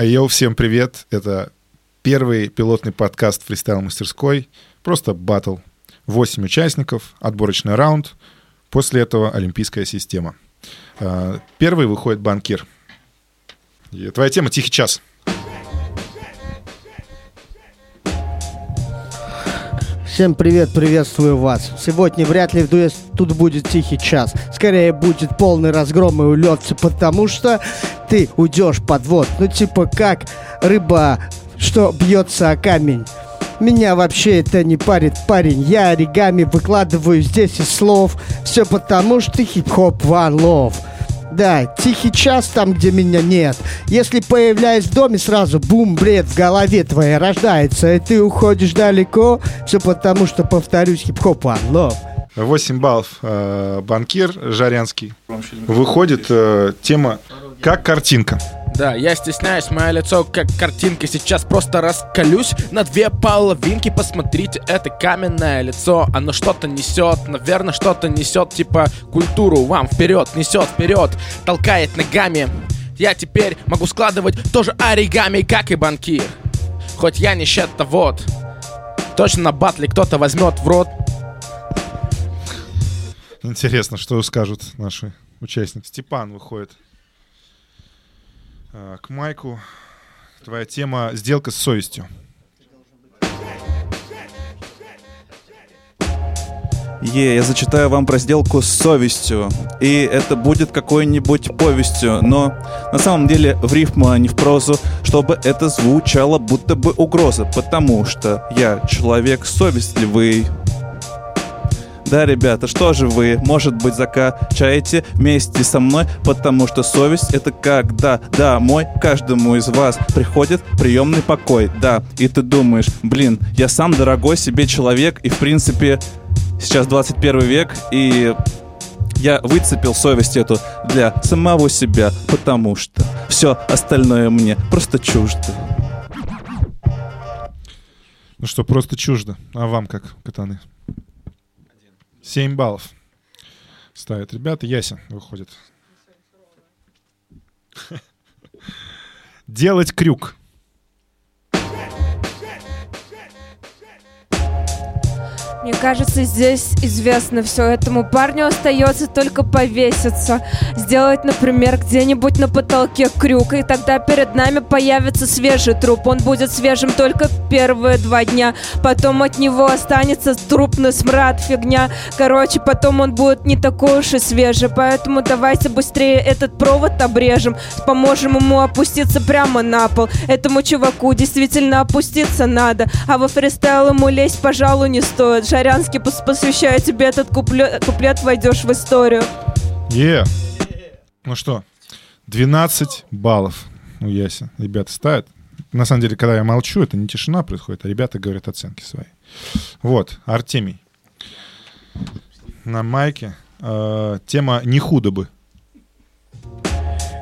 А йоу, всем привет. Это первый пилотный подкаст фристайл-мастерской. Просто батл. Восемь участников, отборочный раунд. После этого олимпийская система. А, первый выходит банкир. И твоя тема «Тихий час». Всем привет, приветствую вас. Сегодня вряд ли тут будет тихий час. Скорее будет полный разгром и улет, потому что ты уйдешь под вод. Ну типа как рыба, что бьется о камень. Меня вообще это не парит, парень. Я оригами выкладываю здесь из слов. Все потому, что хип-хоп one love. Да, тихий час там, где меня нет. Если появляюсь в доме, сразу бум, бред в голове твоей рождается, и ты уходишь далеко. Все потому, что, повторюсь, хип-хоп one love. 8 баллов. Э, банкир Жарянский. Выходит э, тема «Как картинка». Да, я стесняюсь, мое лицо как картинка. Сейчас просто раскалюсь на две половинки. Посмотрите, это каменное лицо. Оно что-то несет, наверное, что-то несет. Типа культуру вам вперед, несет вперед. Толкает ногами. Я теперь могу складывать тоже оригами, как и банкир. Хоть я не счетовод Точно на батле кто-то возьмет в рот Интересно, что скажут наши участники. Степан выходит а, к Майку. Твоя тема «Сделка с совестью». Е, я зачитаю вам про сделку с совестью. И это будет какой-нибудь повестью. Но на самом деле в рифму, а не в прозу, чтобы это звучало будто бы угроза. Потому что я человек совестливый. Да, ребята, что же вы, может быть, закачаете вместе со мной, потому что совесть — это когда домой каждому из вас приходит приемный покой, да, и ты думаешь, блин, я сам дорогой себе человек, и, в принципе, сейчас 21 век, и я выцепил совесть эту для самого себя, потому что все остальное мне просто чуждо. Ну что, просто чуждо. А вам как, катаны? 7 баллов ставят ребята. Яся выходит. Делать крюк. Мне кажется, здесь известно все. Этому парню остается только повеситься. Сделать, например, где-нибудь на потолке крюк, и тогда перед нами появится свежий труп. Он будет свежим только первые два дня. Потом от него останется трупный смрад, фигня. Короче, потом он будет не такой уж и свежий. Поэтому давайте быстрее этот провод обрежем. Поможем ему опуститься прямо на пол. Этому чуваку действительно опуститься надо. А во фристайл ему лезть, пожалуй, не стоит. Шарянский, посвящаю тебе этот куплет, куплет войдешь в историю. Е. Yeah. Ну что, 12 баллов у Яси. Ребята ставят. На самом деле, когда я молчу, это не тишина происходит, а ребята говорят оценки свои. Вот, Артемий. На майке. Э, тема «Не худо бы».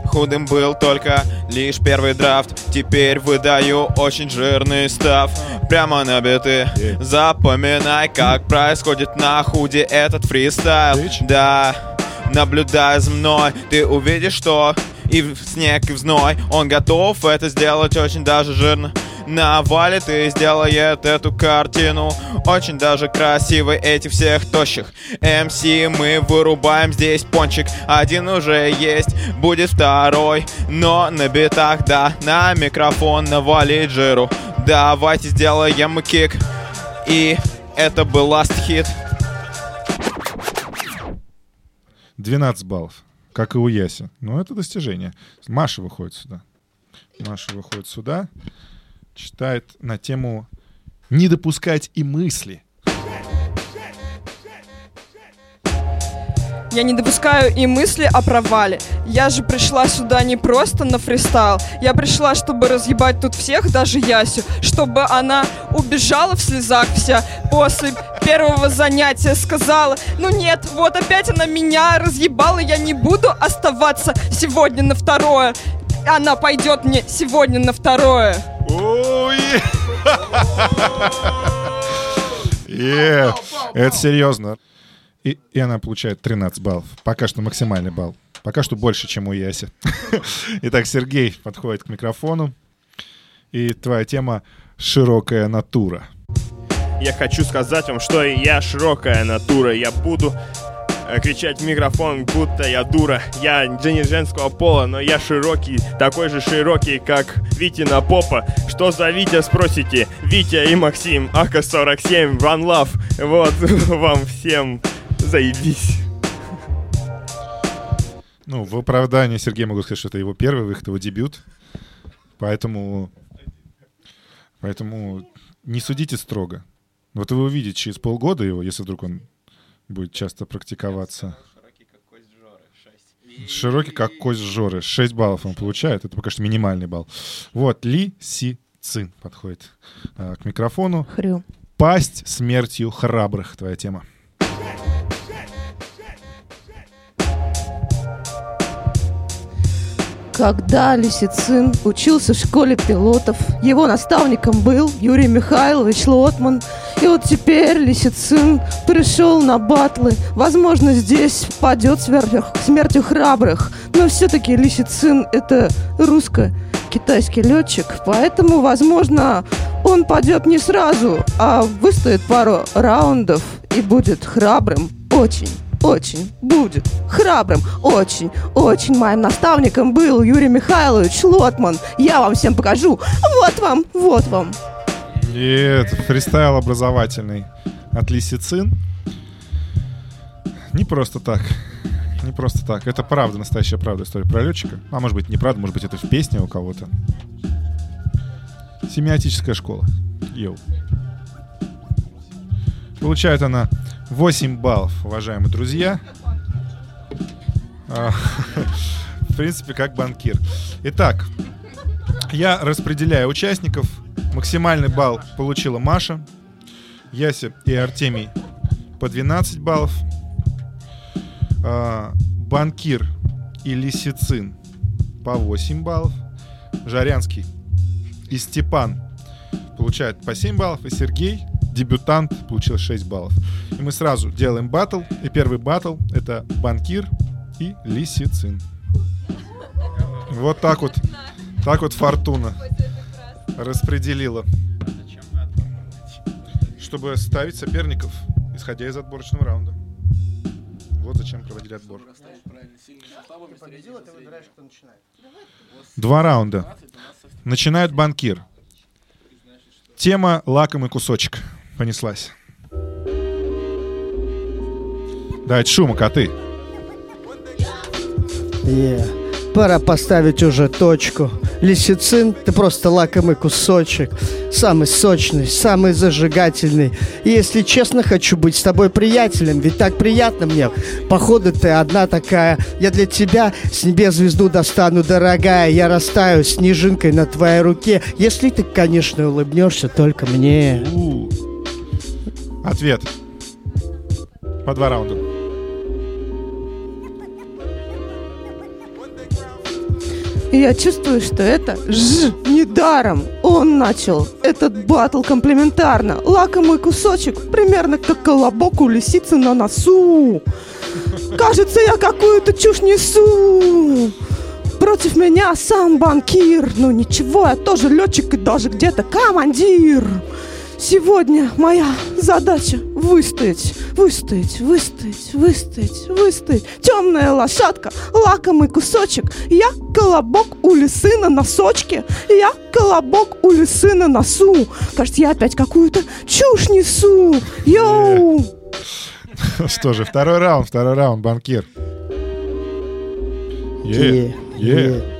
Худым был только лишь первый драфт. Теперь выдаю очень жирный став. Прямо на биты. Запоминай, как происходит на худе этот фристайл. Да, наблюдай за мной. Ты увидишь, что и в снег, и в зной. Он готов это сделать очень даже жирно навалит и сделает эту картину. Очень даже красивой этих всех тощих. МС мы вырубаем здесь пончик. Один уже есть, будет второй. Но на битах, да, на микрофон навалить жиру Давайте сделаем кик. И это был last hit. 12 баллов, как и у Яси. Но это достижение. Маша выходит сюда. Маша выходит сюда читает на тему «Не допускать и мысли». Я не допускаю и мысли о провале. Я же пришла сюда не просто на фристайл. Я пришла, чтобы разъебать тут всех, даже Ясю. Чтобы она убежала в слезах вся после первого занятия. Сказала, ну нет, вот опять она меня разъебала. Я не буду оставаться сегодня на второе. Она пойдет мне сегодня на второе. Ой! Это серьезно. И, и она получает 13 баллов. Пока что максимальный балл. Пока что больше, чем у Яси. Итак, Сергей подходит к микрофону. И твоя тема «Широкая натура». Я хочу сказать вам, что я широкая натура. Я буду кричать в микрофон, будто я дура. Я не женского пола, но я широкий, такой же широкий, как Витина попа. Что за Витя, спросите? Витя и Максим, АК-47, One Love. Вот, вам всем заебись. Ну, в оправдании Сергея могу сказать, что это его первый выход, его дебют. Поэтому... Поэтому не судите строго. Вот вы увидите через полгода его, если вдруг он будет часто практиковаться. Широкий, как кость Жоры. 6 баллов он получает. Это пока что минимальный балл. Вот, Ли Си Цин подходит а, к микрофону. Хрю. Пасть смертью храбрых. Твоя тема. Когда Лисицин учился в школе пилотов, его наставником был Юрий Михайлович Лотман. И вот теперь Лисицин пришел на батлы. Возможно, здесь падет смертью, храбрых. Но все-таки Лисицин — это русско-китайский летчик. Поэтому, возможно, он падет не сразу, а выстоит пару раундов и будет храбрым очень очень будет храбрым, очень, очень моим наставником был Юрий Михайлович Лотман. Я вам всем покажу. Вот вам, вот вам. Нет, фристайл образовательный от Лисицин. Не просто так. Не просто так. Это правда, настоящая правда история про летчика. А может быть, неправда, может быть, это в песне у кого-то. Семиотическая школа. Йоу. Получает она 8 баллов, уважаемые друзья. А, В принципе, как банкир. Итак, я распределяю участников. Максимальный балл получила Маша, Яся и Артемий по 12 баллов. А, Банкир и Лисицин по 8 баллов. Жарянский и Степан получают по 7 баллов. И Сергей, дебютант, получил 6 баллов. И мы сразу делаем батл. И первый батл — это Банкир и Лисицин. Вот так вот. Так вот фортуна распределила. Чтобы ставить соперников, исходя из отборочного раунда. Вот зачем проводили отбор. Два раунда. Начинает банкир. Тема «Лакомый кусочек». Понеслась. Дать шума, коты. Е. Пора поставить уже точку. Лисицин, ты просто лакомый кусочек. Самый сочный, самый зажигательный. И если честно, хочу быть с тобой приятелем, ведь так приятно мне. Походу, ты одна такая. Я для тебя с небес звезду достану, дорогая. Я растаю снежинкой на твоей руке. Если ты, конечно, улыбнешься только мне. Ответ. По два раунда. Я чувствую, что это ж недаром. Он начал этот батл комплементарно. Лакомый кусочек, примерно как колобок у лисицы на носу. Кажется, я какую-то чушь несу. Против меня сам банкир. Ну ничего, я тоже летчик и даже где-то командир. Сегодня моя задача выстоять, выстоять, выстоять, выстоять, выстоять. Темная лошадка, лакомый кусочек. Я колобок у лисы на носочке. Я колобок у лисы на носу. Кажется, я опять какую-то чушь несу. Йоу! Что же, второй раунд, второй раунд, банкир. Е, е.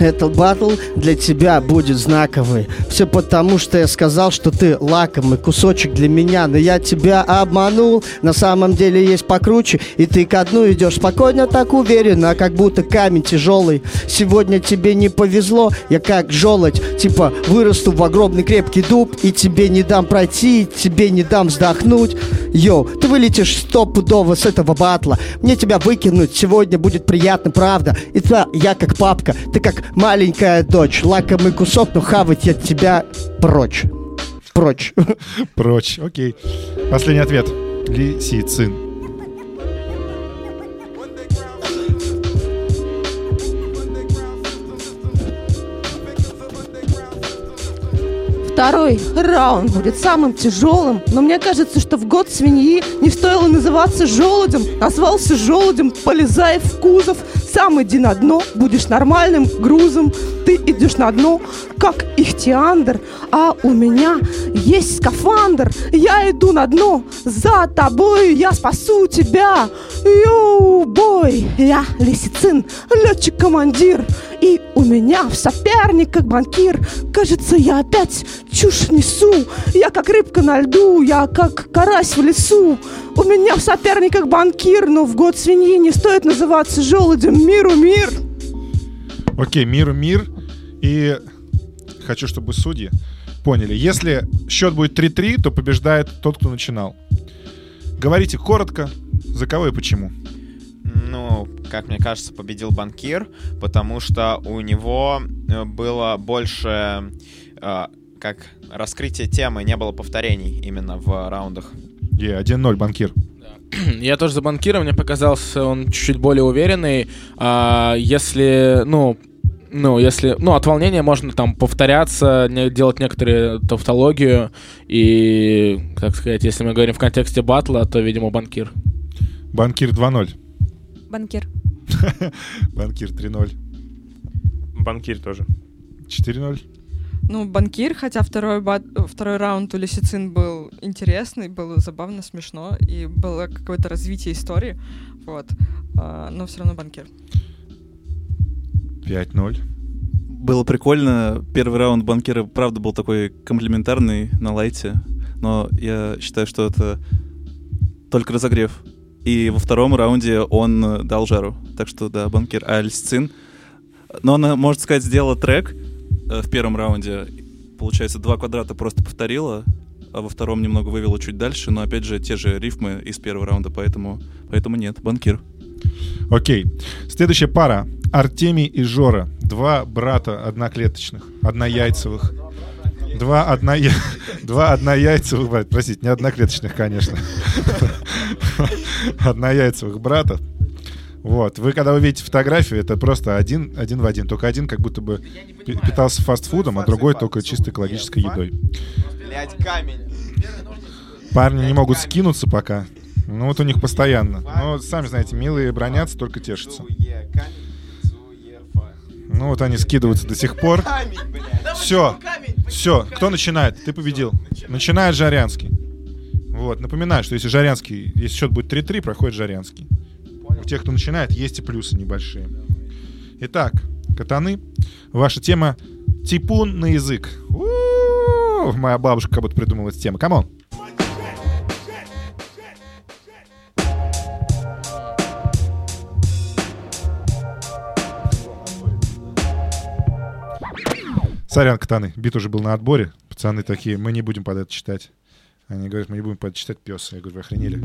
Этот батл для тебя будет знаковый. Все потому, что я сказал, что ты лакомый кусочек для меня, но я тебя обманул. На самом деле есть покруче, и ты ко дну идешь спокойно, так уверенно, как будто камень тяжелый. Сегодня тебе не повезло, я как желудь, типа вырасту в огромный крепкий дуб, и тебе не дам пройти, тебе не дам вздохнуть. Йоу, ты вылетишь стопудово с этого батла. Мне тебя выкинуть сегодня будет приятно, правда. И да, я как папка, ты как маленькая дочь. Лакомый кусок, но хавать я тебя прочь. Прочь. Прочь, окей. Последний ответ. Лисицин. Второй раунд будет самым тяжелым, но мне кажется, что в год свиньи не стоило называться желудем, назвался желудем, полезай в кузов, сам иди на дно, будешь нормальным грузом, ты идешь на дно, как ихтиандр, а у меня есть скафандр, я иду на дно, за тобой я спасу тебя, йоу, бой, я лисицин, летчик-командир, и у меня в соперниках банкир, кажется, я опять чушь несу, я как рыбка на льду, я как карась в лесу, у меня в соперниках банкир, но в год свиньи не стоит называться желудем, миру мир. Окей, миру мир. И хочу, чтобы судьи поняли. Если счет будет 3-3, то побеждает тот, кто начинал. Говорите коротко, за кого и почему. Ну, как мне кажется, победил банкир, потому что у него э, было больше э, как раскрытие темы, не было повторений именно в раундах. Е, 1-0, банкир. Я тоже за банкира, мне показался он чуть-чуть более уверенный. А, если, ну, ну, если, ну, от волнения можно там повторяться, не, делать некоторые тавтологию, и, как сказать, если мы говорим в контексте батла, то, видимо, банкир. Банкир 2-0. Банкир. Банкир 3-0. Банкир тоже. 4-0. Ну, банкир, хотя второй, бат- второй раунд у Лисицин был интересный, было забавно, смешно, и было какое-то развитие истории, вот. А, но все равно банкир. 5-0. Было прикольно. Первый раунд банкира, правда, был такой комплиментарный на лайте. Но я считаю, что это только разогрев. И во втором раунде он дал жару. Так что, да, банкир Альсцин. Но она, можно сказать, сделала трек в первом раунде. Получается, два квадрата просто повторила, а во втором немного вывела чуть дальше. Но, опять же, те же рифмы из первого раунда, поэтому, поэтому нет, банкир. Окей. Следующая пара. Артемий и Жора. Два брата одноклеточных, однояйцевых. Два, одно... Два однояйцевых брата. Простите, не одноклеточных, конечно. Однояйцевых братов. Вот. Вы когда увидите фотографию, это просто один, один в один. Только один как будто бы пи- питался фастфудом, а другой только чисто экологической едой. Блять, камень. Парни не могут скинуться пока. Ну вот у них постоянно. Ну, сами знаете, милые бронятся, только тешатся. Ну вот они скидываются до сих пор. Все, все, кто начинает? Ты победил. Начинает Жарянский. Вот, напоминаю, что если Жарянский, если счет будет 3-3, проходит Жарянский. Тех, кто начинает, есть и плюсы небольшие. Итак, катаны. Ваша тема типун на язык. У-у-у, Моя бабушка как будто придумала эту тему. Come on. Сорян, катаны. Бит уже был на отборе. Пацаны такие, мы не будем под это читать. Они говорят, мы не будем под это читать пес. Я говорю, вы охренели?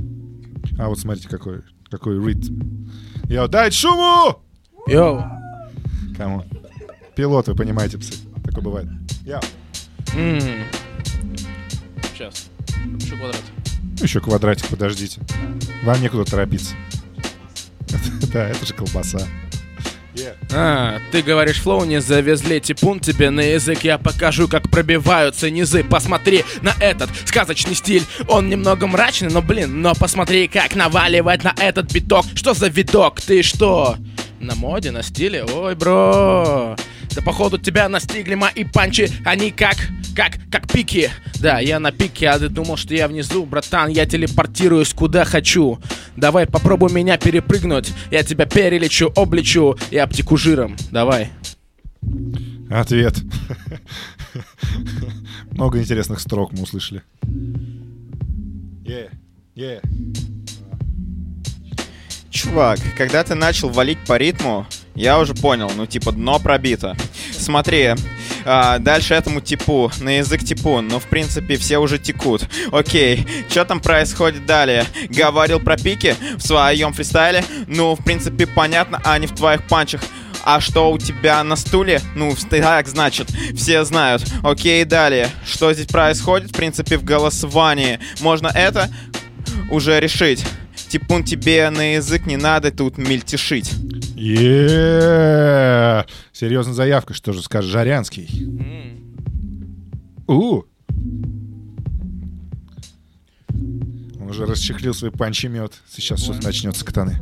А вот смотрите, какой, какой ритм. Йоу, дай шуму! Йоу. Кому? Пилот, вы понимаете, псы. Такое бывает. Йоу. Сейчас. Еще квадрат. Еще квадратик, подождите. Вам некуда торопиться. Да, это же колбаса. А, ты говоришь, флоу не завезли типун тебе на язык Я покажу, как пробиваются низы Посмотри на этот сказочный стиль Он немного мрачный, но блин Но посмотри, как наваливать на этот биток Что за видок? Ты что? На моде, на стиле? Ой, бро Да походу тебя настигли мои панчи Они как, как, как пики Да, я на пике, а ты думал, что я внизу Братан, я телепортируюсь куда хочу Давай попробуй меня перепрыгнуть Я тебя перелечу, облечу и обтеку жиром Давай Ответ. Много интересных строк мы услышали. Yeah, yeah. Чувак, когда ты начал валить по ритму, я уже понял, ну типа дно пробито. Смотри, а, дальше этому типу, на язык типу, но в принципе все уже текут. Окей, что там происходит далее? Говорил про пики в своем фристайле? Ну, в принципе, понятно, а не в твоих панчах. А что у тебя на стуле? Ну, так, значит, все знают. Окей, далее. Что здесь происходит? В принципе, в голосовании. Можно это уже решить. Типун тебе на язык не надо тут мельтешить. Yeah. Серьезная заявка, что же скажет Жарянский. У. Он уже расчехлил свой панчемет. Сейчас все начнется катаны.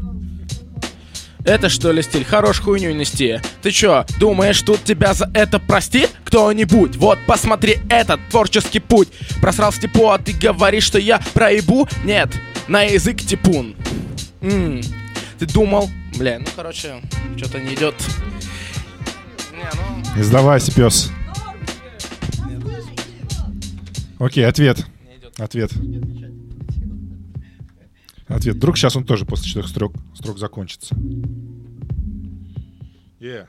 Это что ли стиль? Хорош хуйню нести. Ты чё, думаешь, тут тебя за это простит кто-нибудь? Вот посмотри этот творческий путь. Просрал степу, а ты говоришь, что я проебу? Нет, на язык типун. М, Ты думал? Бля, ну короче, что-то не идет. Не, ну... Сдавайся, пес. Окей, ответ. Ответ. Ответ. Вдруг сейчас он тоже после четырех строк, строк закончится. Yeah.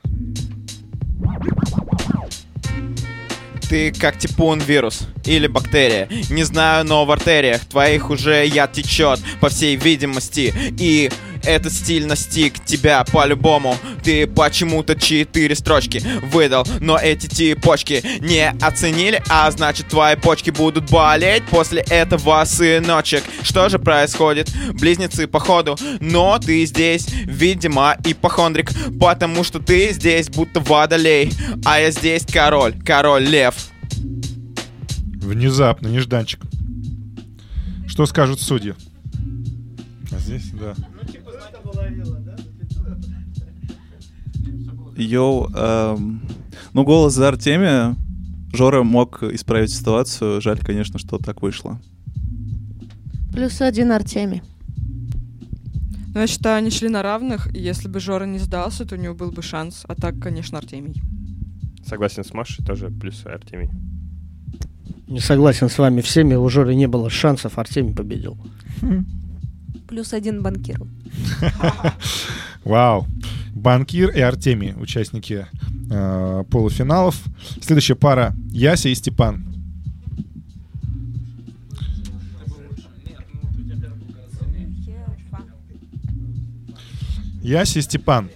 Ты как типун вирус или бактерия Не знаю, но в артериях твоих уже яд течет По всей видимости И этот стиль настиг тебя по-любому Ты почему-то четыре строчки выдал Но эти типочки не оценили А значит твои почки будут болеть После этого, сыночек Что же происходит? Близнецы походу Но ты здесь, видимо, ипохондрик Потому что ты здесь будто водолей А я здесь король, король лев Внезапно, нежданчик. Что скажут судьи? А здесь, да. Йоу, эм, ну голос за Артемия. Жора мог исправить ситуацию. Жаль, конечно, что так вышло. Плюс один Артемий. Ну, я считаю, они шли на равных, и если бы Жора не сдался, то у него был бы шанс. А так, конечно, Артемий. Согласен с Машей, тоже плюс Артемий. Не согласен с вами всеми, у Жоры не было шансов, Артемий победил. Плюс один банкиру. Вау. Банкир и Артемий, участники э, полуфиналов. Следующая пара Яся и Степан. Яся и Степан.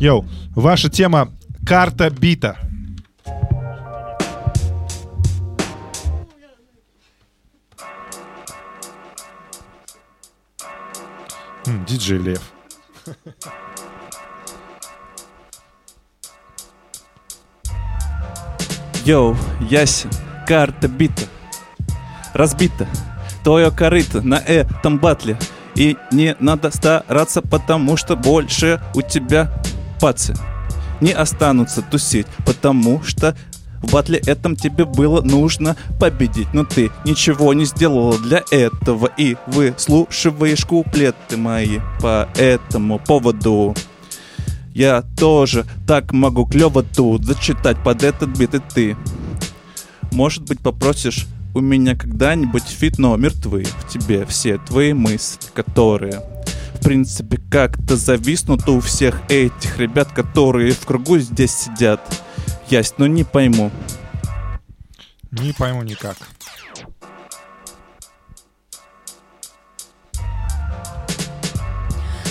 Йоу, ваша тема карта бита. Диджей Лев. Йоу, Яся, карта бита. Разбита. Твое корыто на этом батле. И не надо стараться, потому что больше у тебя пацы не останутся тусить, потому что в батле этом тебе было нужно победить, но ты ничего не сделала для этого и выслушиваешь куплеты мои по этому поводу. Я тоже так могу клево тут зачитать под этот бит и ты. Может быть попросишь у меня когда-нибудь фит, но мертвы в тебе все твои мысли, которые в принципе как-то зависнут у всех этих ребят, которые в кругу здесь сидят. Ясь, но не пойму. Не пойму никак.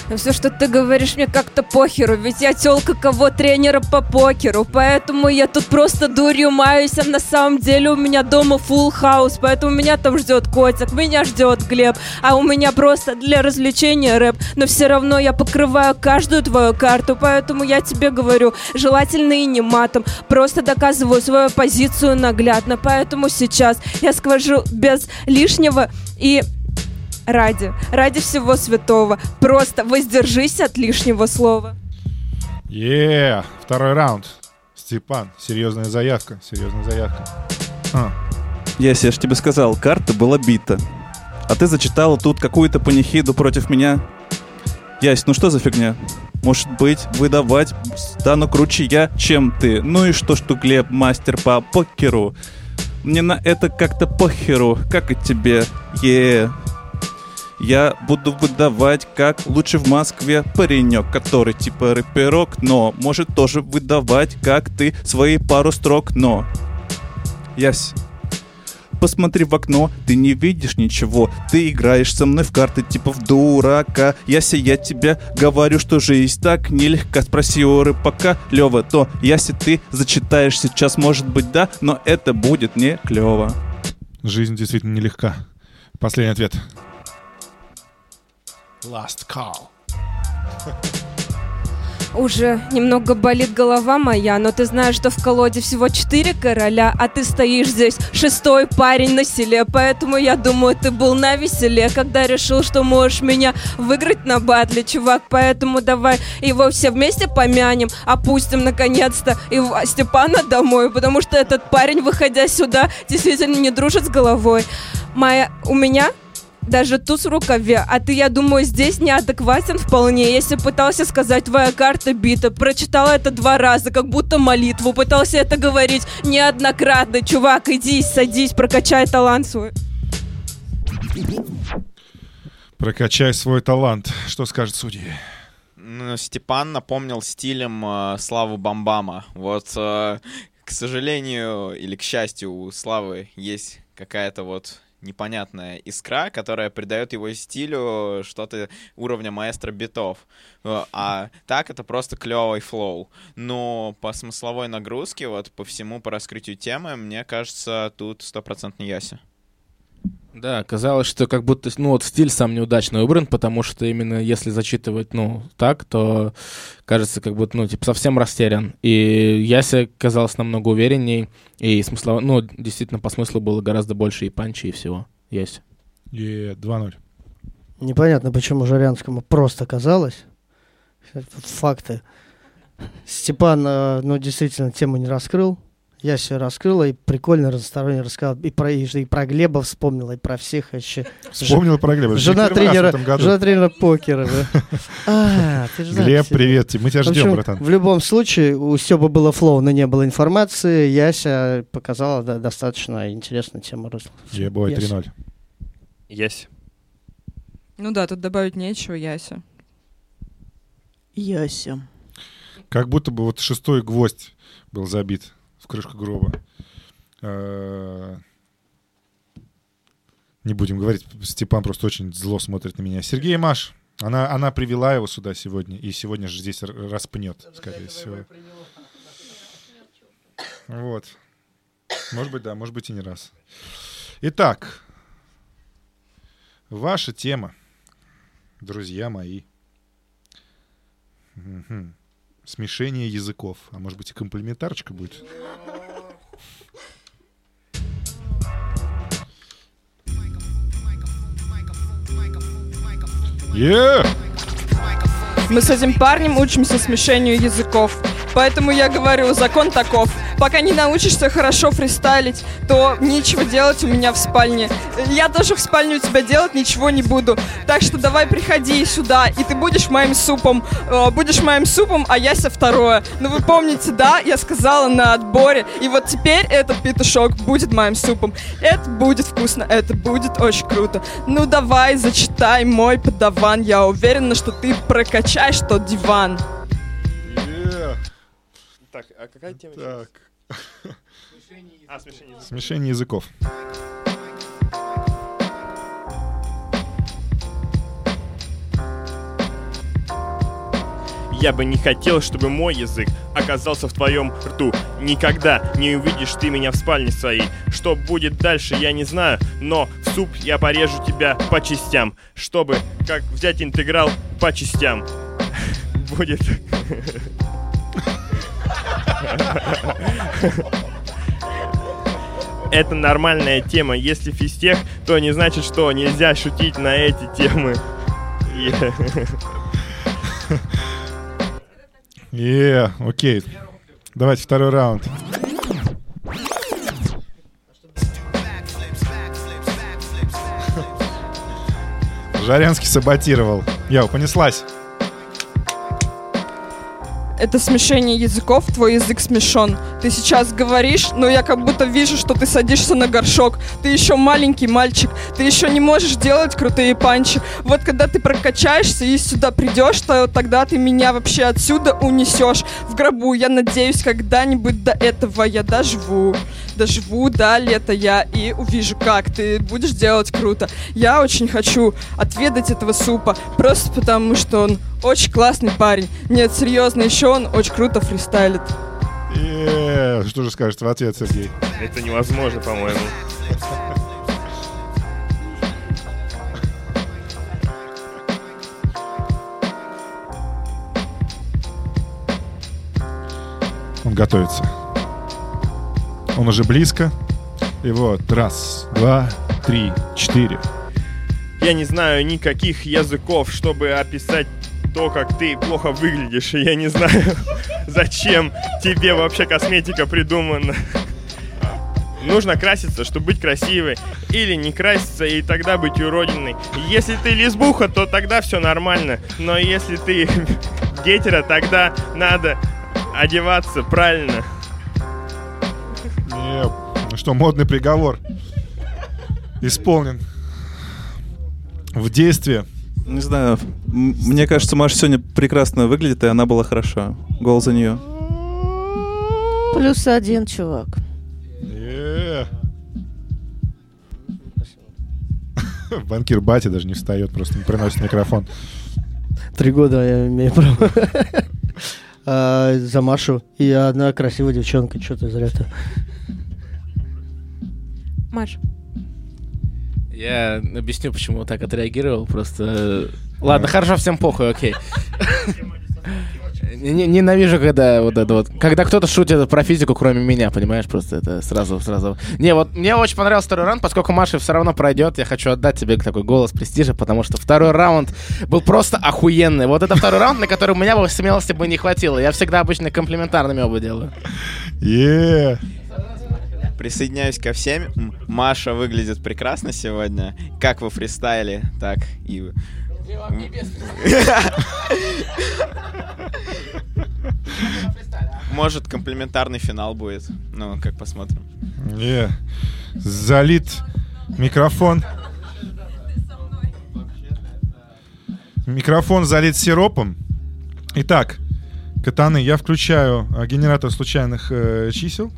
Но все, что ты говоришь, мне как-то похеру, ведь я телка кого тренера по покеру, поэтому я тут просто дурью маюсь, а на самом деле у меня дома full house, поэтому меня там ждет котик, меня ждет Глеб, а у меня просто для развлечения рэп, но все равно я покрываю каждую твою карту, поэтому я тебе говорю, желательно и не матом, просто доказываю свою позицию наглядно, поэтому сейчас я скажу без лишнего и ради, ради всего святого. Просто воздержись от лишнего слова. Е, второй раунд. Степан, серьезная заявка, серьезная заявка. А, Ясь, я же тебе сказал, карта была бита. А ты зачитала тут какую-то панихиду против меня. Ясь, ну что за фигня? Может быть, выдавать стану круче я, чем ты. Ну и что, что Глеб мастер по покеру? Мне на это как-то похеру, как и тебе. Е. Я буду выдавать, как лучше в Москве паренек, который типа рэперок, но может тоже выдавать, как ты свои пару строк, но... Ясь, Посмотри в окно, ты не видишь ничего. Ты играешь со мной в карты типа в дурака. Яся, я тебе говорю, что жизнь так нелегка Спроси у рыбака, Лёва, то Яся, ты зачитаешь сейчас, может быть, да Но это будет не клёво. Жизнь действительно нелегка. Последний ответ. Last call. Уже немного болит голова моя, но ты знаешь, что в колоде всего четыре короля, а ты стоишь здесь шестой парень на селе, поэтому я думаю, ты был на веселе, когда решил, что можешь меня выиграть на батле, чувак, поэтому давай его все вместе помянем, опустим наконец-то и Степана домой, потому что этот парень, выходя сюда, действительно не дружит с головой. Моя... У меня даже туз в рукаве, а ты, я думаю, здесь неадекватен вполне. Если пытался сказать, твоя карта бита, прочитала это два раза, как будто молитву, пытался это говорить неоднократно. Чувак, иди, садись, прокачай талант свой. Прокачай свой талант. Что скажет судья? Ну, Степан напомнил стилем э, Славу Бамбама. Вот, э, к сожалению или к счастью, у Славы есть какая-то вот непонятная искра, которая придает его стилю что-то уровня маэстро битов. Э, А так это просто клевый флоу. Но по смысловой нагрузке, вот по всему, по раскрытию темы, мне кажется, тут стопроцентный Яся. Да, казалось, что как будто, ну, вот стиль сам неудачно выбран, потому что именно если зачитывать, ну, так, то кажется, как будто, ну, типа, совсем растерян. И Яся казалось намного уверенней, и смысла, ну, действительно, по смыслу было гораздо больше и панчи, и всего. Яся. И 2-0. Непонятно, почему Жарянскому просто казалось. Тут факты. Степан, э, ну, действительно, тему не раскрыл. Я все раскрыла и прикольно разносторонне рассказал. И про, и, и про Глеба вспомнила, и про всех вообще. Вспомнил про Глеба. Жена тренера, жена тренера покера. да. А, ты же знаешь, Глеб, привет. Мы тебя В ждем, общем, братан. В любом случае, у Степа было флоу, но не было информации. Яся показала да, достаточно интересную тему. Ебой, Яся. 3-0. Есть. Ну да, тут добавить нечего, Яся. Яся. Как будто бы вот шестой гвоздь был забит в крышку гроба. Э, Не будем говорить, Степан просто очень зло смотрит на меня. Сергей Маш, она, она привела его сюда сегодня, и сегодня же здесь распнет, скорее всего. Вот. Может быть, да, может быть и не раз. Итак, ваша тема, друзья мои. Смешение языков. А может быть и комплиментарочка будет? Е! Мы с этим парнем учимся смешению языков. Поэтому я говорю, закон таков. Пока не научишься хорошо фристайлить, то нечего делать у меня в спальне. Я даже в спальне у тебя делать ничего не буду. Так что давай приходи сюда, и ты будешь моим супом. Будешь моим супом, а Яся второе. Ну вы помните, да? Я сказала на отборе. И вот теперь этот петушок будет моим супом. Это будет вкусно, это будет очень круто. Ну давай, зачитай мой подаван. Я уверена, что ты прокачаешь тот диван. Так, а какая тема? Так. А, смешение языков. Смешение языков. Я бы не хотел, чтобы мой язык оказался в твоем рту. Никогда не увидишь ты меня в спальне своей. Что будет дальше, я не знаю, но в суп я порежу тебя по частям, чтобы как взять интеграл по частям. Будет. Это нормальная тема. Если физтех, то не значит, что нельзя шутить на эти темы. Е, окей. Давайте второй раунд. Жарянский саботировал. Йоу, понеслась. Это смешение языков, твой язык смешон. Ты сейчас говоришь, но я как будто вижу, что ты садишься на горшок. Ты еще маленький мальчик, ты еще не можешь делать крутые панчи. Вот когда ты прокачаешься и сюда придешь, то тогда ты меня вообще отсюда унесешь. В гробу, я надеюсь, когда-нибудь до этого я доживу. Доживу до лета я и увижу, как ты будешь делать круто. Я очень хочу отведать этого супа, просто потому что он очень классный парень. Нет, серьезно, еще он очень круто фристайлит. Е, Что же скажет в ответ, Сергей? Это невозможно, по-моему. Он готовится. Он уже близко. И вот, раз, два, три, четыре. Я не знаю никаких языков, чтобы описать то, как ты плохо выглядишь. И я не знаю, зачем тебе вообще косметика придумана. Нужно краситься, чтобы быть красивой. Или не краситься, и тогда быть уродиной. Если ты лесбуха, то тогда все нормально. Но если ты гетера, тогда надо одеваться правильно. Не, что, модный приговор исполнен. В действии. Не знаю, мне кажется, Маша сегодня прекрасно выглядит, и она была хороша. Гол за нее. Плюс один, чувак. Банкир Бати даже не встает, просто не приносит микрофон. Три года я имею право. А, За Машу. И одна красивая девчонка. Что ты зря-то? Маш, Я объясню, почему так отреагировал. Просто... Ладно, хорошо, всем похуй, окей. Не- не- Ненавижу, когда вот это вот, когда кто-то шутит про физику, кроме меня, понимаешь, просто это сразу, сразу. Не, вот мне очень понравился второй раунд, поскольку Маша все равно пройдет, я хочу отдать тебе такой голос престижа, потому что второй раунд был просто охуенный. Вот это второй раунд, на который у меня бы смелости бы не хватило. Я всегда обычно комплиментарными оба делаю. Е. Присоединяюсь ко всем. Маша выглядит прекрасно сегодня. Как во фристайле, так и... Может, комплементарный финал будет. Ну, как посмотрим. Е. Залит микрофон. Микрофон залит сиропом. Итак, катаны, я включаю а, генератор случайных э, чисел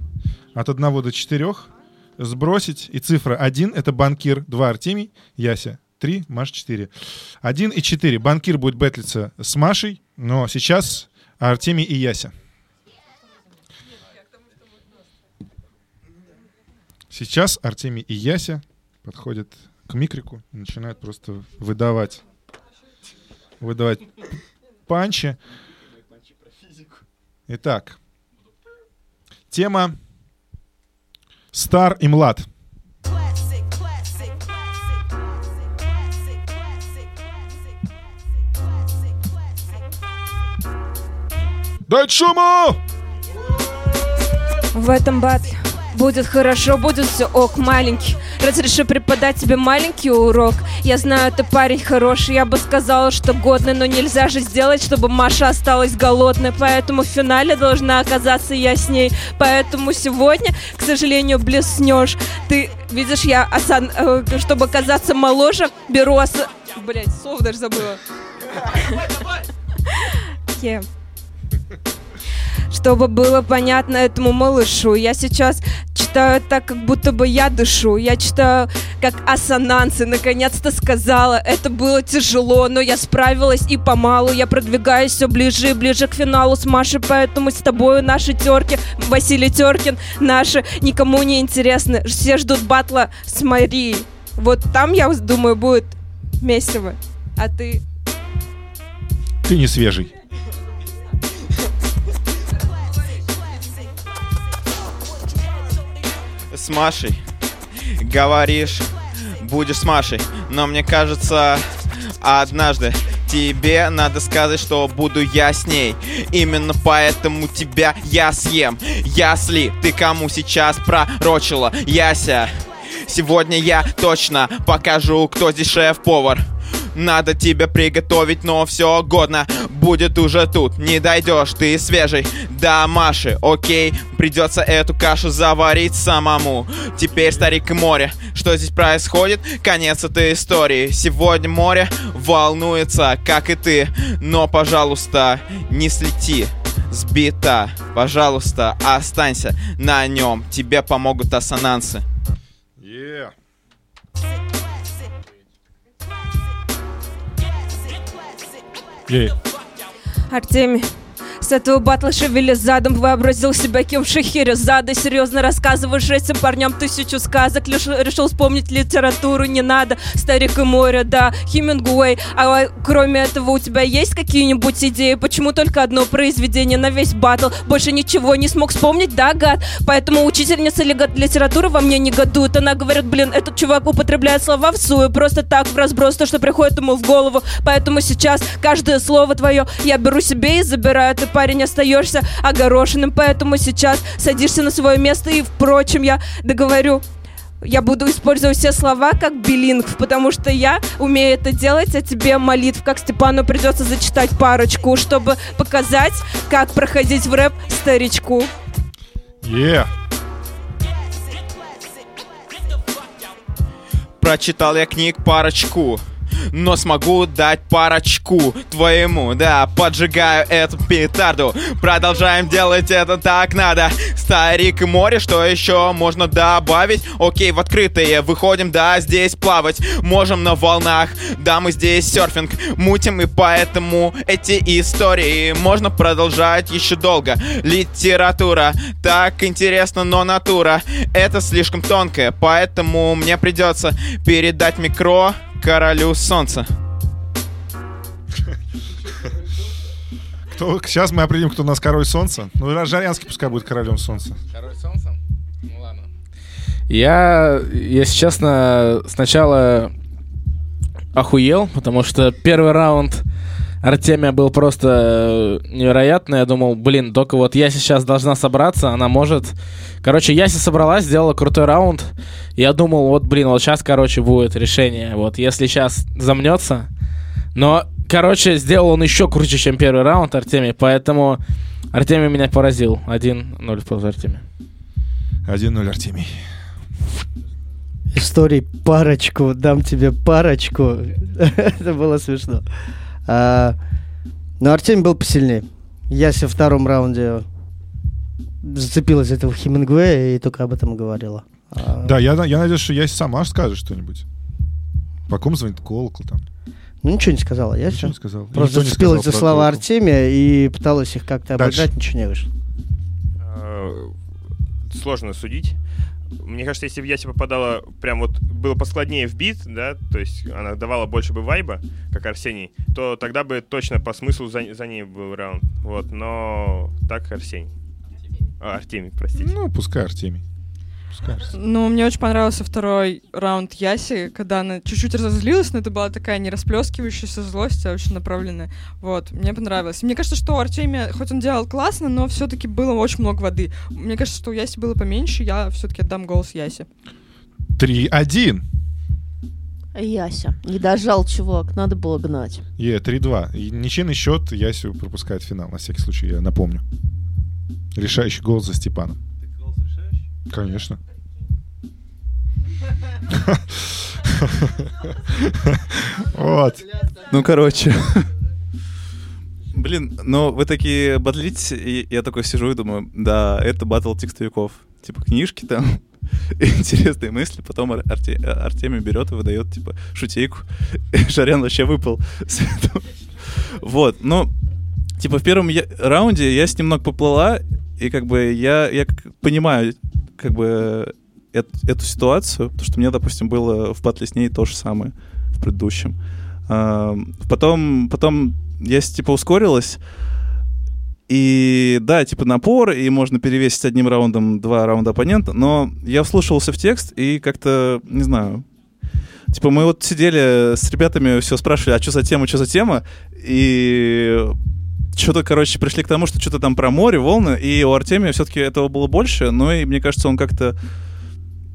от 1 до 4. Сбросить. И цифра 1 это банкир, 2 Артемий, Яся. 3, Маш 4. 1 и 4. Банкир будет бэтлиться с Машей, но сейчас Артемий и Яся. Сейчас Артемий и Яся подходят к микрику и начинают просто выдавать выдавать панчи. Итак, тема стар и млад. Дать шуму! в этом батле будет хорошо, будет все ок, маленький. Разрешу преподать тебе маленький урок. Я знаю, ты парень хороший, я бы сказала, что годный, но нельзя же сделать, чтобы Маша осталась голодной. Поэтому в финале должна оказаться я с ней. Поэтому сегодня, к сожалению, блеснешь. Ты видишь, я осан- э, чтобы казаться моложе, беру ос... Блять, слов даже забыла. Yeah. Чтобы было понятно этому малышу, я сейчас читаю так, как будто бы я дышу. Я читаю как ассонансы. Наконец-то сказала, это было тяжело, но я справилась и помалу. Я продвигаюсь все ближе и ближе к финалу с Машей, поэтому с тобою наши терки, Василий Теркин, наши никому не интересны. Все ждут батла с Марией. Вот там, я думаю, будет месиво. А ты Ты не свежий. С Машей. Говоришь, будешь с Машей. Но мне кажется, однажды тебе надо сказать, что буду я с ней. Именно поэтому тебя я съем. Ясли, ты кому сейчас пророчила? Яся. Сегодня я точно покажу, кто здесь шеф-повар. Надо тебе приготовить, но все годно. Будет уже тут, не дойдешь, ты свежий. Да, Маши, окей Придется эту кашу заварить самому. Теперь старик и море Что здесь происходит? Конец этой истории. Сегодня море волнуется, как и ты. Но, пожалуйста, не слети. Сбита, пожалуйста, останься на нем Тебе помогут ассонансы Yeah. Артемий, С этого батла шевели задом. Вообразил себя кем Шахерезада Серьезно рассказываешь этим парням тысячу сказок. Лишь решил вспомнить литературу. Не надо, Старик и море, да Хемингуэй. А кроме этого у тебя есть какие-нибудь идеи? Почему только одно произведение на весь батл? Больше ничего не смог вспомнить, да, гад? Поэтому учительница литературы во мне негодует. Она говорит, блин, этот чувак употребляет слова в сую Просто так, в разброс, то, что приходит ему в голову. Поэтому сейчас каждое слово твое я беру себе и забираю. Ты, парень, остаешься огорошенным Поэтому сейчас садишься на свое место И, впрочем, я договорю я буду использовать все слова как билингв, потому что я умею это делать, а тебе молитв, как Степану придется зачитать парочку, чтобы показать, как проходить в рэп старичку. Е. Прочитал я книг парочку но смогу дать парочку твоему, да, поджигаю эту петарду. Продолжаем делать это так надо. Старик и море, что еще можно добавить? Окей, в открытые. Выходим, да, здесь плавать. Можем на волнах, да, мы здесь серфинг. Мутим, и поэтому эти истории можно продолжать еще долго. Литература, так интересно, но натура. Это слишком тонкое, поэтому мне придется передать микро королю солнца. Кто, сейчас мы определим, кто у нас король солнца. Ну, Жарянский пускай будет королем солнца. Король солнца? Ну ладно. Я, если честно, сначала охуел, потому что первый раунд Артемия был просто невероятный. Я думал, блин, только вот я сейчас должна собраться, она может... Короче, Яси собралась, сделала крутой раунд. Я думал, вот, блин, вот сейчас, короче, будет решение. Вот, если сейчас замнется. Но, короче, сделал он еще круче, чем первый раунд Артемий, поэтому Артемий меня поразил. 1-0 в пользу Артемия. 1-0 Артемий. Историй парочку, дам тебе парочку. Это было смешно. А, но Артемий был посильнее. Яся во втором раунде зацепилась за этого Хемингуэя и только об этом и говорила. А, Да, я, я надеюсь, что Яся сама скажет что-нибудь. По ком звонит колокол там? Ну, ничего не сказала. Яся Ничего не сказал. Просто никто не зацепилась сказал за слова колокол. Артемия и пыталась их как-то обыграть, ничего не вышло. Э, Сложно судить. Мне кажется, если бы Яси попадала прям вот было поскладнее в бит, да, то есть она давала больше бы вайба, как Арсений, то тогда бы точно по смыслу за, за ней был раунд. Вот, но так Арсений. А, Артемий, простите. Ну, пускай Артемий. Артемий. Ну, мне очень понравился второй раунд Яси, когда она чуть-чуть разозлилась, но это была такая не расплескивающаяся злость, а очень направленная. Вот, мне понравилось. Мне кажется, что у Артемия, хоть он делал классно, но все-таки было очень много воды. Мне кажется, что у Яси было поменьше, я все-таки отдам голос Ясе. 3-1. Яся, не дожал, чувак, надо было гнать. Е, 3-2. И ничейный счет Ясю пропускает финал, на всякий случай, я напомню. Решающий гол за Степаном. Конечно. Вот. Ну, короче. Блин, ну вы такие батлите, и я такой сижу и думаю, да, это батл текстовиков. Типа книжки там, интересные мысли, потом Ар- Арте- Артемий берет и выдает, типа, шутейку. Шарян вообще выпал с этого. Вот, ну, типа в первом я- раунде я с ним немного поплыла, и как бы я, я понимаю, как бы эт- эту ситуацию, потому что меня, допустим, было в батле с ней то же самое в предыдущем. А, Потом, потом я типа ускорилась, и да, типа напор, и можно перевесить одним раундом два раунда оппонента, но я вслушивался в текст и как-то, не знаю, типа мы вот сидели с ребятами, все спрашивали, а что за тема, что за тема, и что-то, короче, пришли к тому, что что-то там про море, волны, и у Артемия все-таки этого было больше, но и мне кажется, он как-то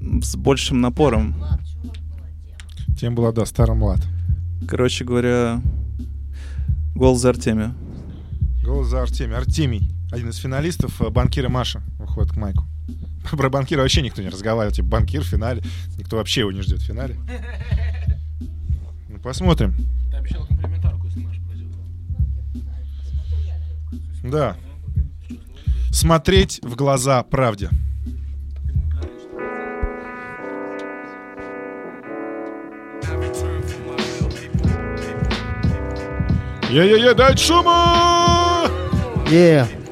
с большим напором. Тем была, да, старый млад. Короче говоря, гол за Артемия. Голос за Артемий. Артемий, один из финалистов, э, банкира Маша, выходит к Майку. Про банкира вообще никто не разговаривает. Типа, банкир в финале. Никто вообще его не ждет в финале. Ну, посмотрим. Ты обещал Да. Смотреть в глаза правде. Е-е-е, дать шума! Yeah.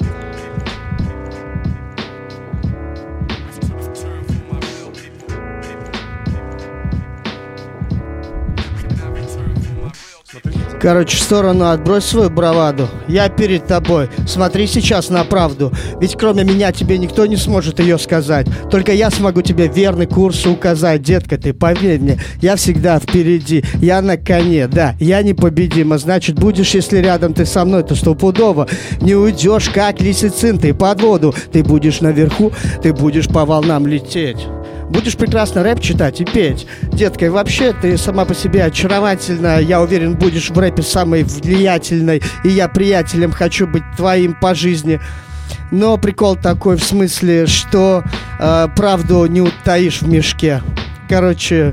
Короче, в сторону отбрось свою браваду. Я перед тобой. Смотри сейчас на правду. Ведь кроме меня тебе никто не сможет ее сказать. Только я смогу тебе верный курс указать. Детка, ты поверь мне, я всегда впереди. Я на коне, да. Я непобедима. Значит, будешь, если рядом ты со мной, то стопудово. Не уйдешь, как лисицин, ты под воду. Ты будешь наверху, ты будешь по волнам лететь. Будешь прекрасно рэп читать и петь. Детка, и вообще ты сама по себе очаровательна. Я уверен, будешь в рэпе самой влиятельной. И я приятелем хочу быть твоим по жизни. Но прикол такой в смысле, что э, правду не утаишь в мешке. Короче,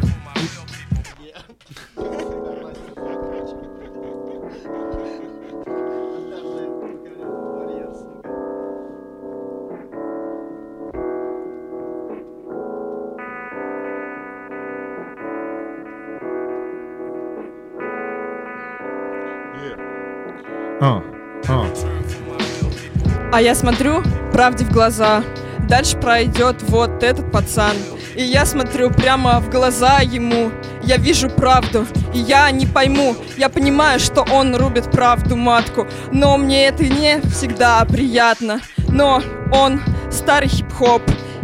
А я смотрю правде в глаза. Дальше пройдет вот этот пацан. И я смотрю прямо в глаза ему. Я вижу правду, и я не пойму. Я понимаю, что он рубит правду матку. Но мне это не всегда приятно. Но он старый хип-хоп.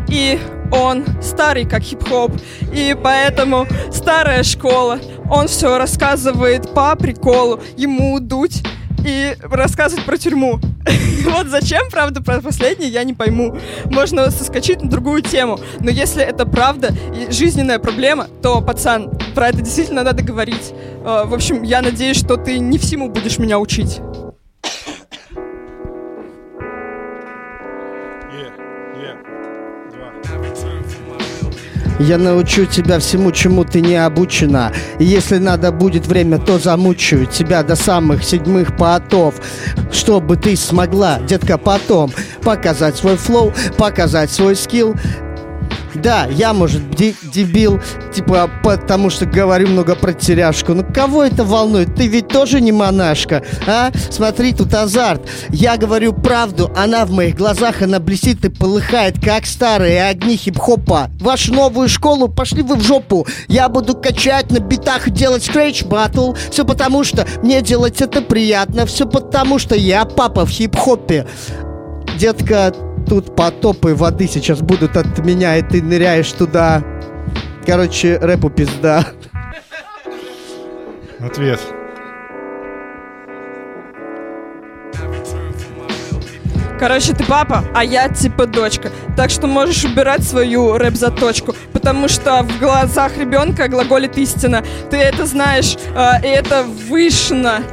И он старый как хип-хоп. И поэтому старая школа. Он все рассказывает по приколу. Ему дуть и рассказывать про тюрьму. Вот зачем, правда, про последнее я не пойму. Можно соскочить на другую тему. Но если это правда и жизненная проблема, то, пацан, про это действительно надо говорить. Э, В общем, я надеюсь, что ты не всему будешь меня учить. Я научу тебя всему, чему ты не обучена. И если надо будет время, то замучаю тебя до самых седьмых потов, чтобы ты смогла, детка, потом показать свой флоу, показать свой скилл. Да, я, может, де- дебил, типа, потому что говорю много про теряшку. Но кого это волнует? Ты ведь тоже не монашка, а? Смотри, тут азарт. Я говорю правду, она в моих глазах, она блестит и полыхает, как старые огни хип-хопа. Вашу новую школу пошли вы в жопу. Я буду качать на битах и делать скретч батл. Все потому, что мне делать это приятно. Все потому, что я папа в хип-хопе. Детка, тут потопы воды сейчас будут от меня, и ты ныряешь туда. Короче, рэпу пизда. Ответ. Короче, ты папа, а я типа дочка. Так что можешь убирать свою рэп-заточку. Потому что в глазах ребенка глаголит истина. Ты это знаешь, э, и это вышина.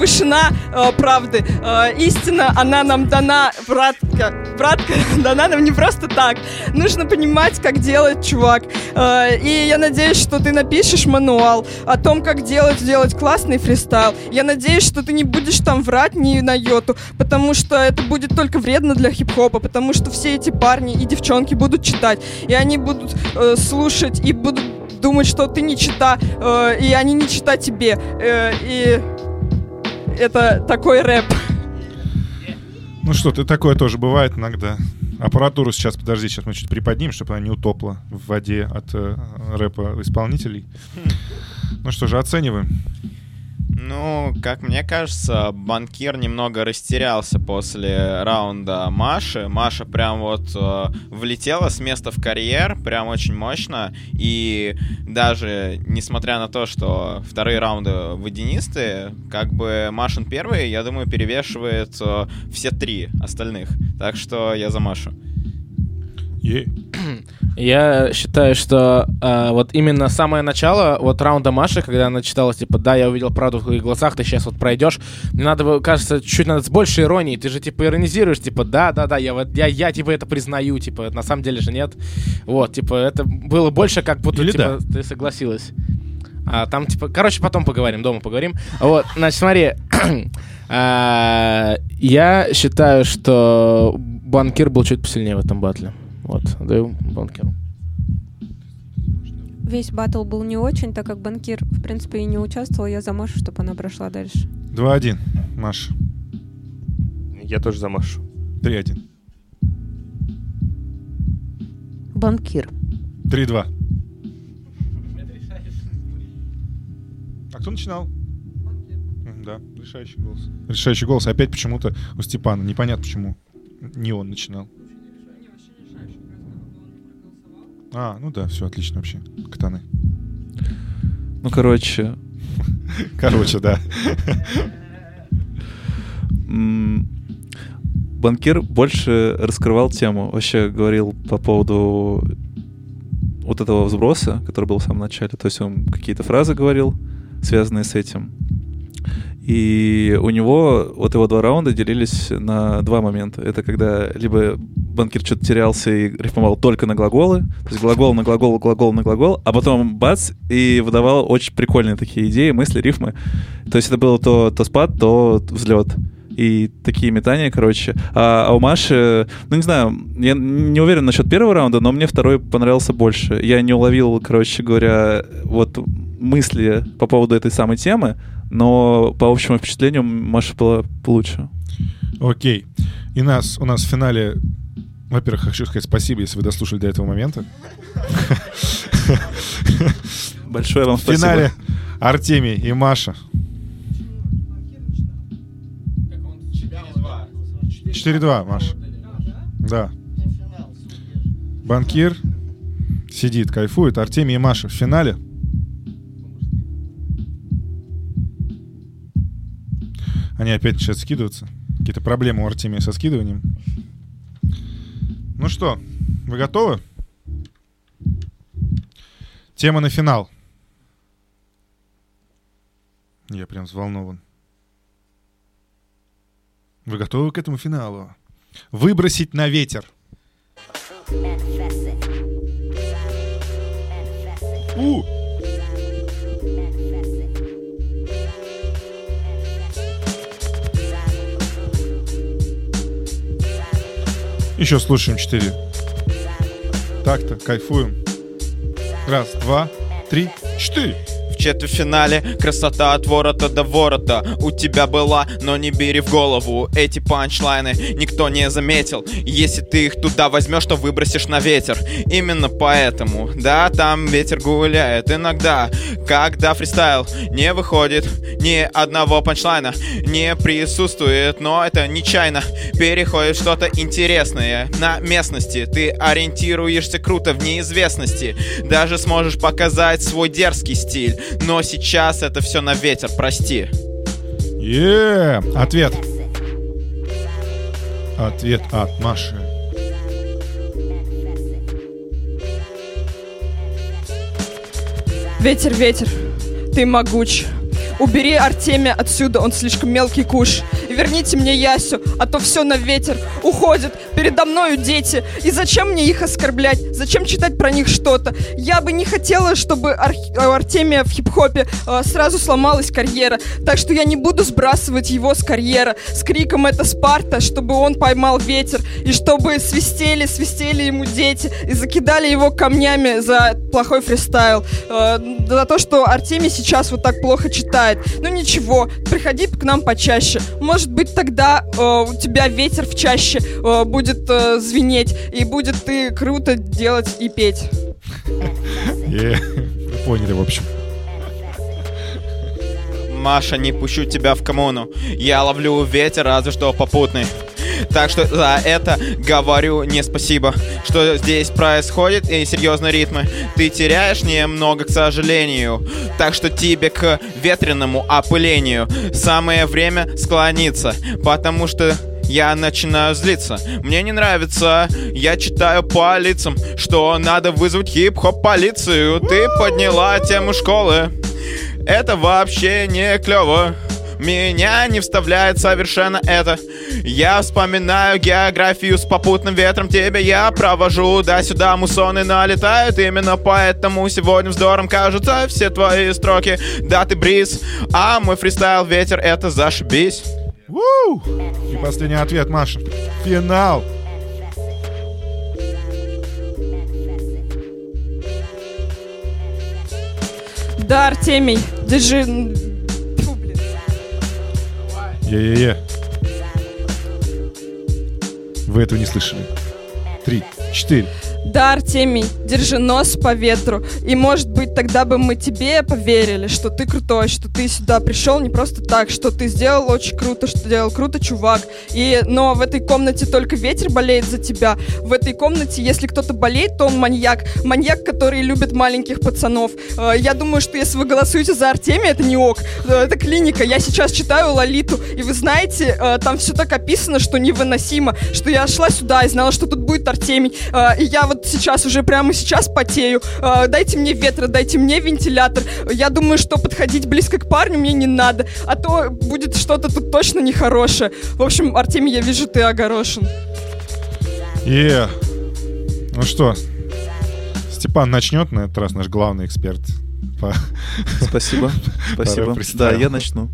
Вышина э, правды. Э, истина, она нам дана, братка. Братка, дана нам не просто так. Нужно понимать, как делать, чувак. Э, и я надеюсь, что ты напишешь мануал о том, как делать, сделать классный фристайл. Я надеюсь, что ты не будешь там врать ни на йоту, потому что это будет только вредно для хип-хопа, потому что все эти парни и девчонки будут читать, и они будут э, слушать, и будут думать, что ты не чита, э, и они не чита тебе. Э, и это такой рэп. Ну что, ты такое тоже бывает иногда. Аппаратуру сейчас, подожди, сейчас мы чуть приподнимем, чтобы она не утопла в воде от э, рэпа исполнителей. Ну что же, оцениваем. Ну, как мне кажется, банкир немного растерялся после раунда Маши. Маша прям вот э, влетела с места в карьер, прям очень мощно. И даже несмотря на то, что вторые раунды водянистые, как бы Машин первый, я думаю, перевешивает э, все три остальных. Так что я за Машу. Я считаю, что э, вот именно самое начало вот раунда Маши, когда она читала, типа, да, я увидел правду в твоих глазах, ты сейчас вот пройдешь, мне надо, кажется, чуть надо с большей иронией, ты же, типа, иронизируешь, типа, да, да, да, я, вот, я, я, типа, это признаю, типа, на самом деле же нет. Вот, типа, это было больше как будто, Или типа, ты согласилась. А там, типа, короче, потом поговорим, дома поговорим. Вот, значит, смотри, а, я считаю, что банкир был чуть посильнее в этом батле. Вот, даю банкиру. Весь батл был не очень, так как банкир, в принципе, и не участвовал. Я за Машу, чтобы она прошла дальше. 2-1, Маша. Я тоже за Машу. 3-1. Банкир. 3-2. А кто начинал? Да, решающий голос. Решающий голос. Опять почему-то у Степана. Непонятно почему. Не он начинал. А, ну да, все отлично вообще. Катаны. Ну, короче, Короче, да. банкир больше раскрывал тему. Вообще говорил по поводу вот этого взброса, который был в самом начале. То есть он какие-то фразы говорил, связанные с этим. И у него вот его два раунда делились на два момента. Это когда либо банкир что-то терялся и рифмовал только на глаголы, то есть глагол на глагол, глагол на глагол, а потом бац, и выдавал очень прикольные такие идеи, мысли, рифмы. То есть это было то, то спад, то взлет. И такие метания, короче. А, а у Маши, ну не знаю, я не уверен насчет первого раунда, но мне второй понравился больше. Я не уловил, короче говоря, вот мысли по поводу этой самой темы, но по общему впечатлению Маша была лучше. Окей. И нас, у нас в финале... Во-первых, хочу сказать спасибо, если вы дослушали до этого момента. Большое вам В спасибо. финале Артемий и Маша. 4-2, Маша. Да. Банкир сидит, кайфует. Артемий и Маша в финале. Они опять начинают скидываться. Какие-то проблемы у Артемия со скидыванием. Ну что, вы готовы? Тема на финал. Я прям взволнован. Вы готовы к этому финалу? Выбросить на ветер. У! Еще слушаем четыре. Так-то, кайфуем. Раз, два, три, четыре. Четвертьфинале. Красота от ворота до ворота У тебя была, но не бери в голову. Эти панчлайны никто не заметил. Если ты их туда возьмешь, то выбросишь на ветер. Именно поэтому, да, там ветер гуляет Иногда, когда фристайл не выходит Ни одного панчлайна не присутствует. Но это нечаянно. Переходит что-то интересное. На местности ты ориентируешься круто в неизвестности. Даже сможешь показать свой дерзкий стиль Но сейчас это все на ветер, прости Е, Ответ. Ответ от Маши. Ветер, ветер, ты могуч. Убери Артемия отсюда, он слишком мелкий куш. Верните мне Ясю, а то все на ветер. Уходят, передо мною дети. И зачем мне их оскорблять? Зачем читать про них что-то? Я бы не хотела, чтобы Ар- у Артемия в хип-хопе э, сразу сломалась карьера. Так что я не буду сбрасывать его с карьера. С криком «Это Спарта!», чтобы он поймал ветер. И чтобы свистели, свистели ему дети. И закидали его камнями за плохой фристайл. Э, за то, что Артемий сейчас вот так плохо читает. Ну ничего, приходи к нам почаще. Может быть, тогда э, у тебя ветер в чаще э, будет э, звенеть, и будет ты круто делать и петь. Вы поняли, в общем. Маша, не пущу тебя в коммуну Я ловлю ветер, разве что попутный так что за это говорю не спасибо. Что здесь происходит и серьезные ритмы Ты теряешь немного, к сожалению. Так что тебе к ветреному опылению Самое время склониться Потому что я начинаю злиться. Мне не нравится, я читаю по лицам Что надо вызвать хип-хоп полицию. Ты подняла тему школы. Это вообще не клево меня не вставляет совершенно это Я вспоминаю географию с попутным ветром Тебе я провожу да сюда мусоны налетают Именно поэтому сегодня вздором кажутся все твои строки Да ты бриз, а мой фристайл ветер это зашибись У! И последний ответ, Маша. Финал. Да, Артемий. Фу, блин. Е-е-е. Вы этого не слышали. Три, четыре, да, Артемий, держи нос по ветру. И, может быть, тогда бы мы тебе поверили, что ты крутой, что ты сюда пришел не просто так, что ты сделал очень круто, что сделал круто, чувак. И, но в этой комнате только ветер болеет за тебя. В этой комнате, если кто-то болеет, то он маньяк. Маньяк, который любит маленьких пацанов. Э, Я думаю, что если вы голосуете за Артемия, это не ок. Э, Это клиника. Я сейчас читаю Лолиту, и вы знаете, э, там все так описано, что невыносимо, что я шла сюда и знала, что тут будет Артемий. И я вот сейчас уже прямо сейчас потею. Э, Дайте мне ветра, дайте мне вентилятор. Я думаю, что подходить близко к парню мне не надо, а то будет что-то тут точно нехорошее. В общем, Артемий, я вижу, ты огорошен. Е. Ну что, Степан начнет на этот раз наш главный эксперт. по- Спасибо. Спасибо. Да, я начну.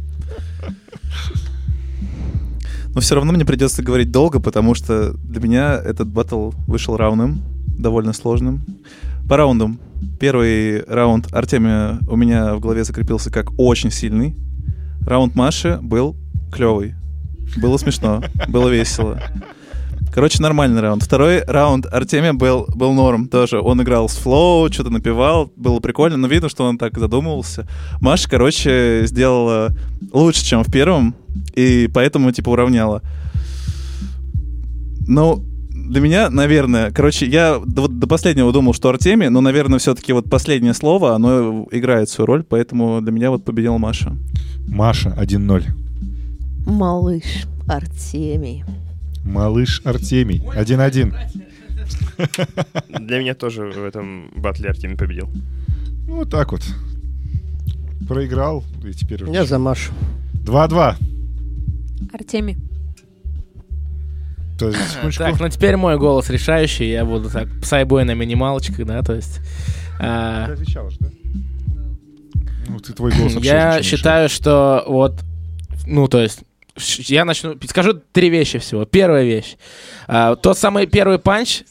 Но все равно мне придется говорить долго, потому что для меня этот батл вышел равным, довольно сложным. По раундам. Первый раунд Артемия у меня в голове закрепился как очень сильный. Раунд Маши был клевый. Было смешно, было весело. Короче, нормальный раунд. Второй раунд Артемия был, был норм тоже. Он играл с флоу, что-то напевал, было прикольно, но видно, что он так задумывался. Маша, короче, сделала лучше, чем в первом, и поэтому, типа, уравняла. Ну, для меня, наверное, короче, я до, вот до последнего думал, что Артемий, но, наверное, все-таки вот последнее слово, оно играет свою роль, поэтому для меня вот победила Маша. Маша 1-0. Малыш Артемий. Малыш Артемий 1-1. Для меня тоже в этом батле Артемий победил. Ну, Вот так вот. Проиграл, и теперь... уже Я за Машу. 2-2. Артемий. То есть. Так, ну теперь мой голос решающий. Я буду так псайбой на минималочках, да, то есть... а, Ты отвечала же, да? Ну, ты твой голос Я считаю, что вот, ну, то есть, я начну, скажу три вещи всего. Первая вещь. А, тот самый первый панч,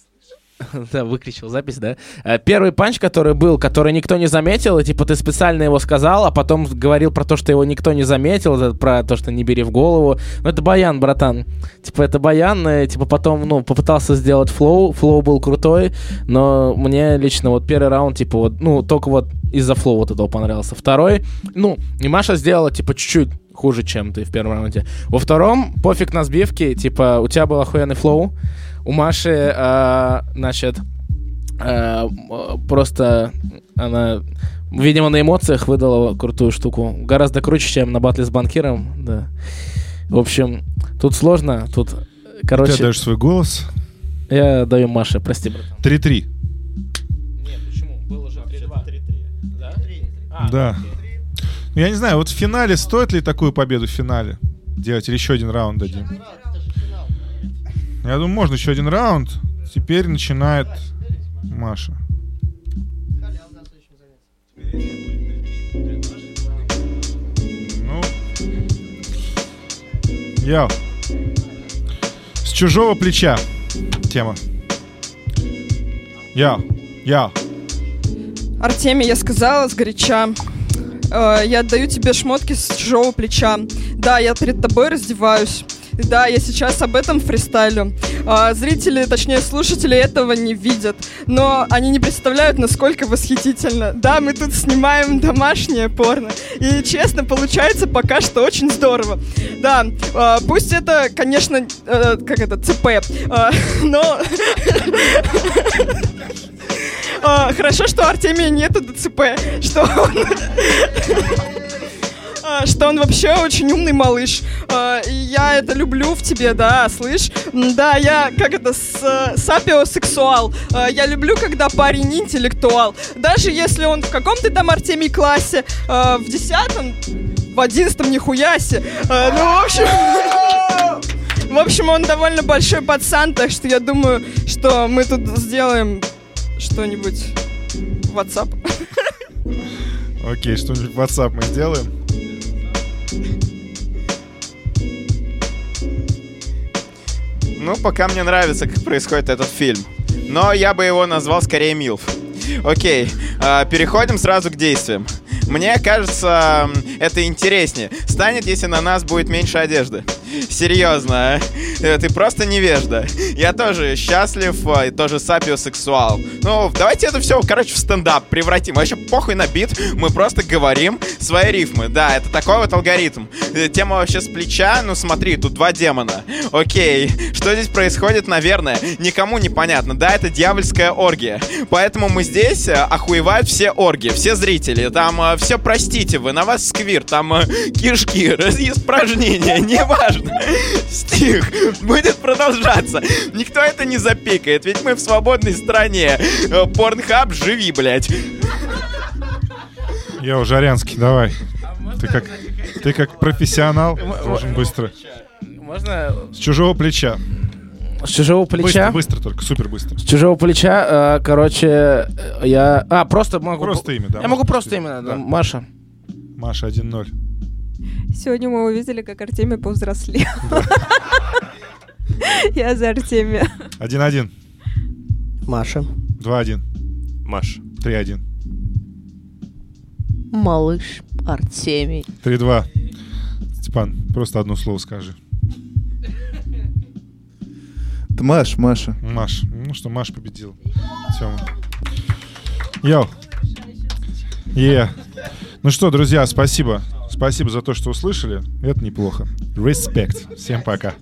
да, выключил запись, да? А, Первый панч, который был, который никто не заметил, и типа ты специально его сказал, а потом говорил про то, что его никто не заметил, про то, что не бери в голову. Ну, это баян, братан. Типа, это баян, и, типа, потом, ну, попытался сделать флоу, флоу был крутой, но мне лично вот первый раунд, типа, вот, ну, только вот из-за флоу вот этого понравился. Второй, ну, и Маша сделала, типа, чуть-чуть хуже, чем ты в первом раунде. Во втором, пофиг на сбивки, типа, у тебя был охуенный флоу, у Маши, э, значит, э, просто она, видимо, на эмоциях выдала крутую штуку. Гораздо круче, чем на батле с банкиром, да. В общем, тут сложно, тут, Ты короче, отдаешь свой голос. я даю Маше, прости, братан. 3-3. Нет, почему? Было же 3-2. Да? А, Да. Ну, Я не знаю, вот в финале стоит ли такую победу в финале? Делать или еще один раунд дадим? Я думаю, можно еще один раунд. Теперь начинает Маша. Ну, я с чужого плеча тема. Я, я. Артемий, я сказала сгоряча. Э, Я отдаю тебе шмотки с чужого плеча. Да, я перед тобой раздеваюсь. Да, я сейчас об этом фристайлю. А, Зрители, точнее слушатели этого не видят, но они не представляют, насколько восхитительно. Да, мы тут снимаем домашнее порно, и честно, получается пока что очень здорово. Да, а, пусть это, конечно, э, как это, ЦП, а, но... А, Хорошо, что Артемия нету ДЦП, что он... Что он вообще очень умный малыш. А, Я это люблю в тебе, да, слышь? Да, я, как это, сапиосексуал. А, Я люблю, когда парень интеллектуал. Даже если он в каком-то там Артемий классе, а, в десятом, в одиннадцатом нихуя се. А, Ну, в общем... В общем, он довольно большой пацан, так что я думаю, что мы тут сделаем что-нибудь в WhatsApp. Окей, что-нибудь в WhatsApp мы сделаем. Ну, пока мне нравится, как происходит этот фильм. Но я бы его назвал скорее Милф. Окей, а, переходим сразу к действиям. Мне кажется, это интереснее. Станет, если на нас будет меньше одежды. Серьезно, э, ты просто невежда. Я тоже счастлив, э, и тоже сапиосексуал. Ну, давайте это все, короче, в стендап превратим. Вообще похуй на бит, мы просто говорим свои рифмы. Да, это такой вот алгоритм. Э, Тема вообще с плеча, ну смотри, тут два демона. Окей, что здесь происходит, наверное, никому не понятно. Да, это дьявольская оргия. Поэтому мы здесь охуевают все оргии, все зрители. Там все простите, вы, на вас сквир, там кишки, испражнения, неважно. Стих будет продолжаться. Никто это не запикает, ведь мы в свободной стране. Э, Порнхаб, живи, блядь. Я уже Арянский, давай. Ты как, ты как профессионал должен быстро. Можно С чужого плеча. с чужого плеча? Быстро, быстро только, супер быстро. С чужого плеча, э, короче, э, я... А, просто могу... Просто имя, да. Я могу просто имя. именно, Да. Маша. Маша 1-0. Сегодня мы увидели, как Артемий повзрослел. Я за Артемия. 1-1. Маша. 2-1. Маш. 3-1. Малыш Артемий. 3-2. Степан, просто одно слово скажи. Ты Маш, Маша. Маш. Ну что, Маш победил. Тёма. Йоу. Е. Ну что, друзья, спасибо. Спасибо за то, что услышали. Это неплохо. Респект. Всем пока.